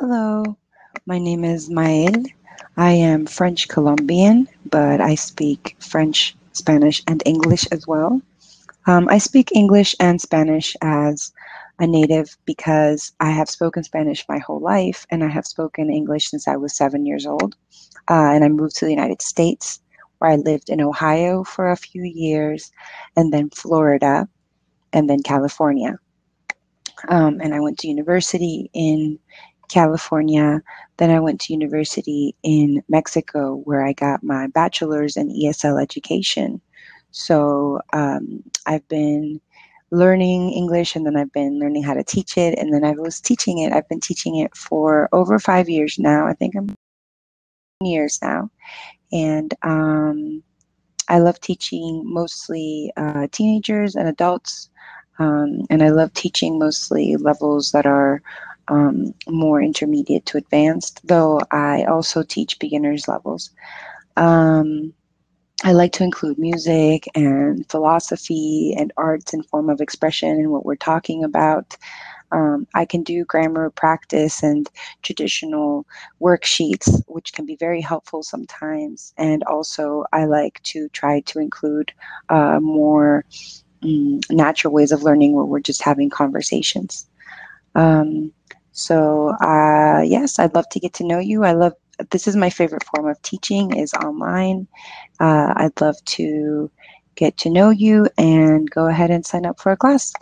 Hello, my name is Mael. I am French Colombian, but I speak French, Spanish, and English as well. Um, I speak English and Spanish as a native because I have spoken Spanish my whole life and I have spoken English since I was seven years old. Uh, and I moved to the United States where I lived in Ohio for a few years and then Florida and then California. Um, and I went to university in California. Then I went to university in Mexico where I got my bachelor's in ESL education. So um, I've been learning English and then I've been learning how to teach it. And then I was teaching it. I've been teaching it for over five years now. I think I'm years now. And um, I love teaching mostly uh, teenagers and adults. Um, and I love teaching mostly levels that are um, more intermediate to advanced, though I also teach beginners levels. Um, I like to include music and philosophy and arts and form of expression in what we're talking about. Um, I can do grammar practice and traditional worksheets, which can be very helpful sometimes. And also, I like to try to include uh, more um, natural ways of learning where we're just having conversations. Um, so uh, yes, I'd love to get to know you. I love this is my favorite form of teaching is online. Uh, I'd love to get to know you and go ahead and sign up for a class.